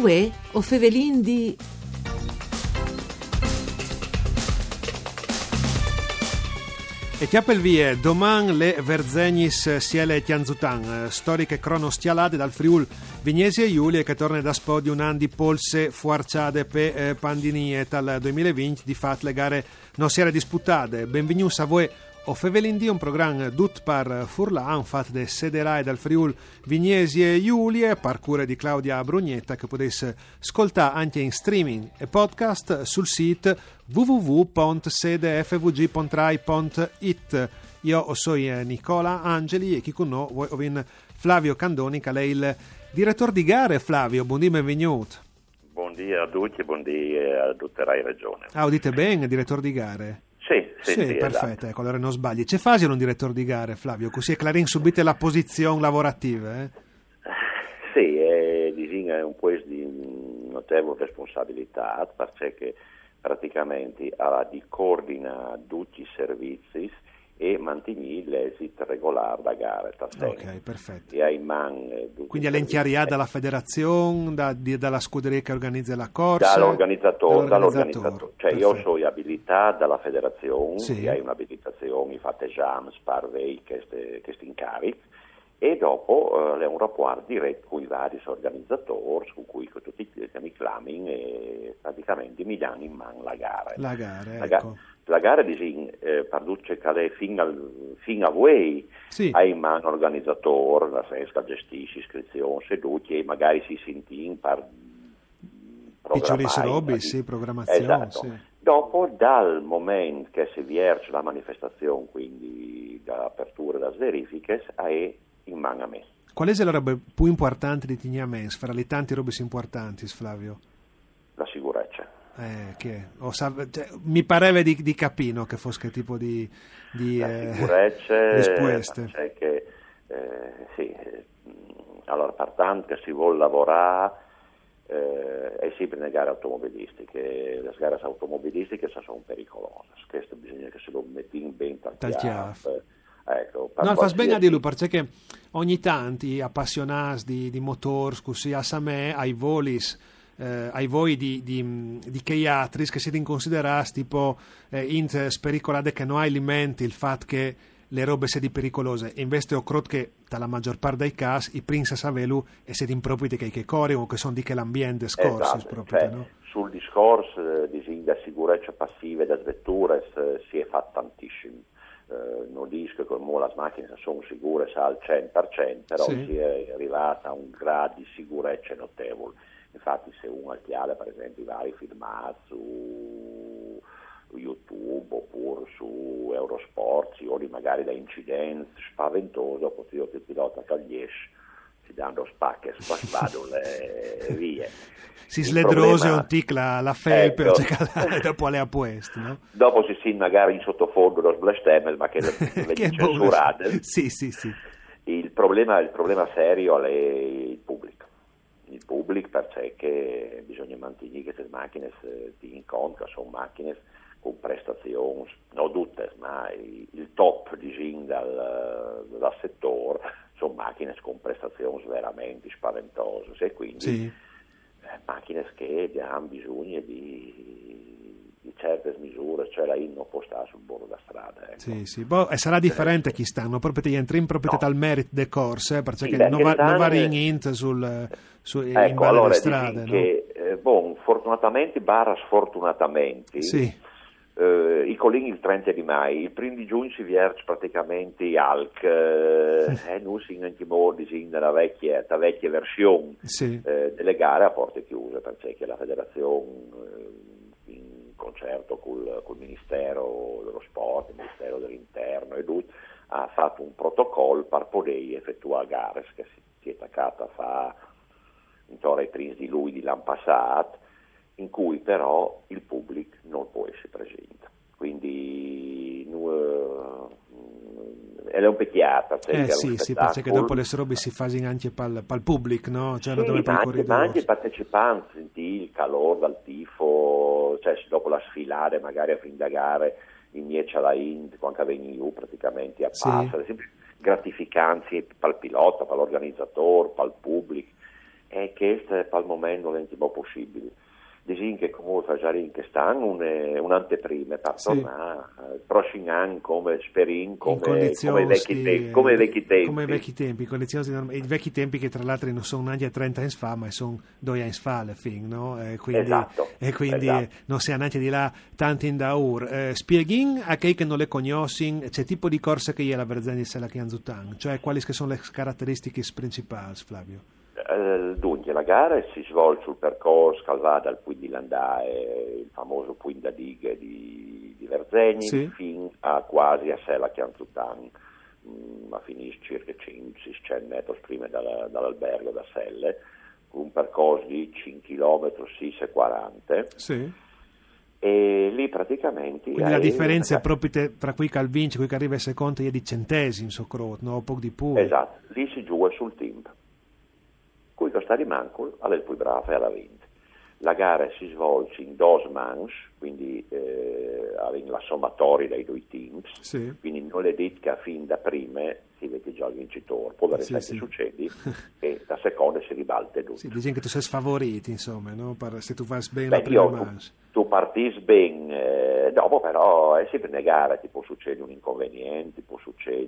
Uè, o fevelin di... E chiappel vie, doman le Verzegnis siele Tianzutan, storiche cronostialate dal Friul Vignesi e Giulia che torna da Spo di un anno di polse fuarciade per eh, pandemie dal 2020 di fatto le gare non si era disputate. Benvenuti a voi o Fevelindì un programma dut par Furlan fatto de Sederai dal Friul Vignesi e Giulie, parcure di Claudia Brugnetta che potesse ascoltare anche in streaming e podcast sul sito www.sedefvg.rai.it. Io sono Nicola Angeli e chi con noi vuoi Flavio Candoni che è il direttore di gare. Flavio, buondì benvenuto. Buondì a tutti e buondì a tutta Rai Regione. Ah, udite bene, direttore di gare? Sì, sì perfetto, esatto. ecco, allora non sbagli. C'è fase un direttore di gare, Flavio, così è Clarin subite la posizione lavorativa, eh? Sì, è, è un questo di notevole responsabilità perché praticamente ha di coordina tutti i servizi e mantieni l'esito regolare da gare. Ok, perfetto. Man, Quindi all'enchiaria dalla federazione, da, di, dalla scuderia che organizza la corsa? Dall'organizzatore. dall'organizzatore. Cioè perfetto. io so abilità dalla federazione, sì. hai un'abilitazione, fate esami, sparvei, questi incarichi e dopo eh, è un rapporto diretto con i vari organizzatori con cui con tutti i clamin e praticamente mi danno in mano la gara. La gara, la, ecco. La gara disin, eh, parduce cade fino, al, fino a voi sì. hai in mano l'organizzatore, la sesca gestisce iscrizione, seduti e magari si senti in par Piccoli robi, sì, programmazione. Esatto. Sì. Dopo, dal momento che si vierce la manifestazione, quindi dall'apertura delle verifiche, è in mano a me. Qual è la roba più importante di Tignamens, fra le tante robe importanti, Flavio? La sicurezza. Eh, che, cioè, mi pareva di, di capino che fosse che tipo di, di eh, risposte. Cioè che, eh, sì, allora, pertanto che si vuole lavorare eh, è sempre nelle gare automobilistiche, le gare automobilistiche sono pericolose, questo bisogna che se lo metti in ben tantiato. Ecco, no, fa bene a dirlo perché ogni tanto appassionati di, di motori, così a me, ai voli, eh, ai voi di, di, di chiatris che siete considerati tipo eh, int spericolate che non alimenti il fatto che le robe siano pericolose. E invece ho creduto che, dalla maggior parte dei casi, i princess avelu e siete impropri che che corri o che sono di che l'ambiente scorso. Esatto, proprio, cioè, no? Sul discorso eh, di da sicurezza passiva delle vetture eh, si è fatto tantissimo. Eh, non dico che le macchine sono sicure al 100%, però Sì. si è arrivata a un grado di sicurezza notevole. Infatti se uno alchiale per esempio i vari filmati su YouTube oppure su Eurosport, si odi magari da incidenti spaventosi, dopo che il pilota cagliesce si danno spacche, spasvado le vie. Si Il sledrose problema- un tic la, la felpe Ecco. e dopo le ha pueste, no? Dopo si si magari in sottofondo lo sblastemel, ma che le le censurate. Sì, sì, sì. Il problema, il problema serio è. Il pubblico perché bisogna mantenere queste macchine si incontrano, sono macchine con prestazioni, non tutte, ma il top diciamo, dal, dal settore, sono macchine con prestazioni veramente spaventose e quindi Sì. eh, macchine che hanno bisogno di, di certe misure, cioè la IN non può stare sul bordo della strada. Ecco. Sì, sì. Boh, e sarà differente chi stanno, proprio ti entri in proprietà No. dal merito de corse, eh, perché Sì, non va, non va stanno- in int sul, su, Ecco, allora strade, no? che, eh, bon, fortunatamente, barra sfortunatamente, Sì, eh, i colleghi il 30 di maio, il primo di giugno si vierge praticamente alc, eh, e noi siamo anche modi nella vecchia, vecchia versione sì. eh, delle gare a porte chiuse, perché la federazione eh, in concerto col, col Ministero dello Sport, il Ministero dell'Interno e lui ha fatto un protocollo per poter effettuare gare che si, si è attaccata a fa intorno ai 30 di lui di l'anno passato, in cui però il pubblico non può essere presente. Quindi eh, è un pecchiata. cioè, Eh sì, sì, perché dopo le robe si fanno anche per il pubblico, no? Cioè, Sì, dove ma anche, ma anche i partecipanti, senti il calore dal tifo, cioè dopo la sfilare magari a fin da gare in Mieccia la Ind, quando veni io praticamente a Sì. passare, sempre gratificanti per il pilota, per l'organizzatore, per il pubblico. È che è al momento non è possibile disin che comunque facerin che stanno un'anteprima per sì. tornare il prossimo anno come sperin come, come, vecchi te- come vecchi tempi come vecchi tempi condizioni i vecchi tempi che tra l'altro non sono neanche 30 anni fa ma sono due anni fa alla fine no? e quindi, esatto, e quindi esatto. non si è neanche di là tanti in daur eh, spieghin a chi che non le conoscono c'è tipo di corsa che è la Verzeni se la Chianzutan cioè quali sono le caratteristiche principali Flavio eh, dunque, la gara si svolge sul percorso va dal Puy di Landae, il famoso Puy da Dighe di, di Verzegni, sì. fino a quasi a Sela Chianzutan, mm, ma finisce circa 500 metri prima dalla, dall'albergo da Selle, con un percorso di 5 km 6,40 sì. e lì praticamente... Quindi la differenza è proprio te, tra qui che vince e qui che arriva secondo è di centesimi, so crot, no? poco di più. Esatto, lì si gioca sul team cui costa di manco alle più brave alla vinta. La gara si svolge in dos manche, quindi eh, la sommatoria dei due teams, sì. quindi non è detto che fin da prima si vede già il vincitore, può avere sì, sì. succedi e da seconda si ribalta tutto. Sì, dicono che tu sei sfavorito, insomma, no? se tu fai bene Beh, la prima io, manche. Tu, tu partisi bene, eh, dopo però è sempre una gara, ti può succedere un inconveniente, può succedere,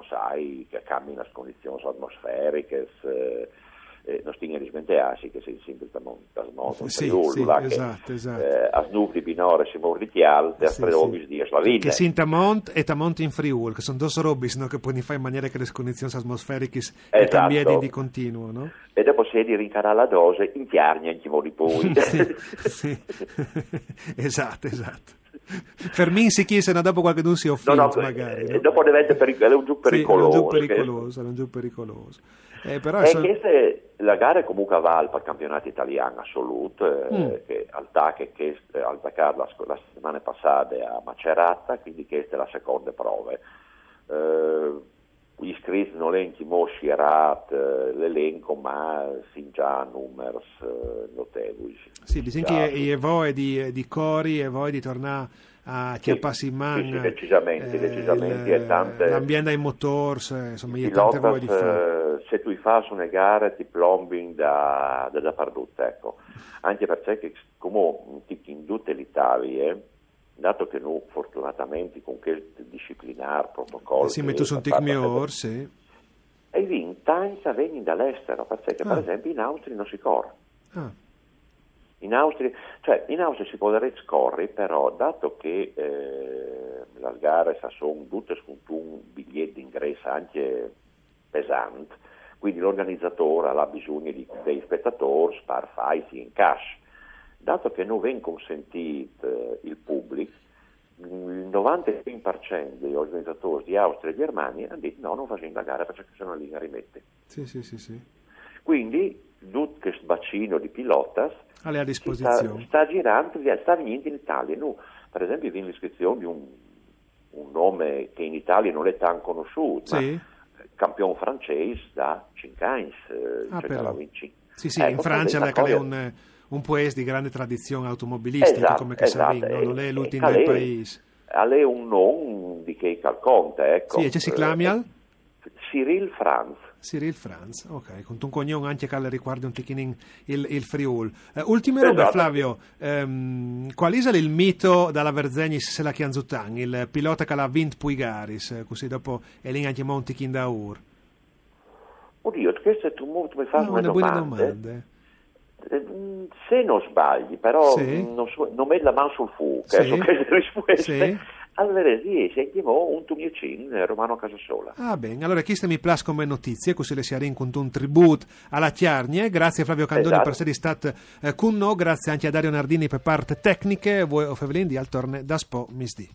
non sai, che cambiano le condizioni atmosferiche, eh, eh, non stinga di smentearsi che sei sempre da moto sì, sì, là, esatto, che, esatto. Eh, a snufri binore si muove di alte, a tre robis di la vita che si in Tamont e Tamont in Friul che sono due robis no, che puoi fare in maniera che le condizioni atmosferiche esatto. cambiano di continuo no? e dopo se di rincarare la dose in chiarnia in chi poi sì, sì. esatto esatto Fermin si chiese dopo qualche si offende no, no, magari no? dopo diventa pericoloso, è un giù pericoloso sì, è un giù pericoloso, è un giù pericoloso. Eh, però so... la gara è comunque a Val per il campionato italiano assoluto, eh, mm. che al TAC che al Dakar la, la settimana passata a Macerata, quindi questa è la seconda prova. Eh, iscritti non è mosci erat eh, l'elenco, ma sin già numeri eh, notevoli. Sì, dicono che è voi di, di Cori e voi di tornare a chiapparsi in mano. Sì, decisamente, eh, decisamente. Il, tante, l'ambiente ai motors, insomma, il tante voglie di fare. Eh, se tu fai una gara ti plombi da, da, da perdute, ecco. Anche perché come in tutte le Italia, dato che noi fortunatamente con questo disciplinare protocollo... Si mette su un tic miglior, sì. E in tanti vengono dall'estero, perché ah. per esempio in Austria non si corre. Ah. In Austria, cioè, in Austria si può dare scorri, però dato che eh, le gare sono tutte con un biglietto d'ingresso anche pesante, quindi l'organizzatore ha bisogno di, dei spettatori per farsi in cash. Dato che non viene consentito eh, il pubblico, il 95% degli organizzatori di Austria e Germania hanno detto no, non facciamo la gara perché se no lì la rimette. Sì, sì, sì, sì. Quindi tutto questo bacino di pilotas a disposizione. Sta, sta, girando, sta venendo in Italia. No, per esempio, vi l'iscrizione di un, un, nome che in Italia non è tanto conosciuto, sì. campione francese da 5 anni. Eh, ah, cioè sì, sì, ecco, in Francia è un, un paese di grande tradizione automobilistica, esatto, come che esatto, no? non è l'ultimo del paese. è un nome di che calconte, ecco. Sì, e ci si chiama? Cyril Franz. Cyril Franz, ok, con un cognome anche che riguarda un pochino il, il Friul. Uh, ultime robe, esatto. Flavio, um, qual è il mito dalla Verzegnis se la Chianzutan, il pilota che l'ha vinto poi garis, eh, così dopo è lì anche Monti Kindaur? Oddio, questo tu mi fai no, una, una buona domanda. Eh, se non sbagli, però sì. non, so, non metto la mano sul fuoco, sì. eh, queste risposte. Sì allora riesce un tumiocin romano a casa sola. Ah bene, allora questa mi piace come notizie, così le si rincontra un tributo alla Chiarnie. Grazie a Flavio Candoni esatto. per essere stato eh, con noi, grazie anche a Dario Nardini per parte tecniche, voi o Fevelin di Altorne da Spo Misdi.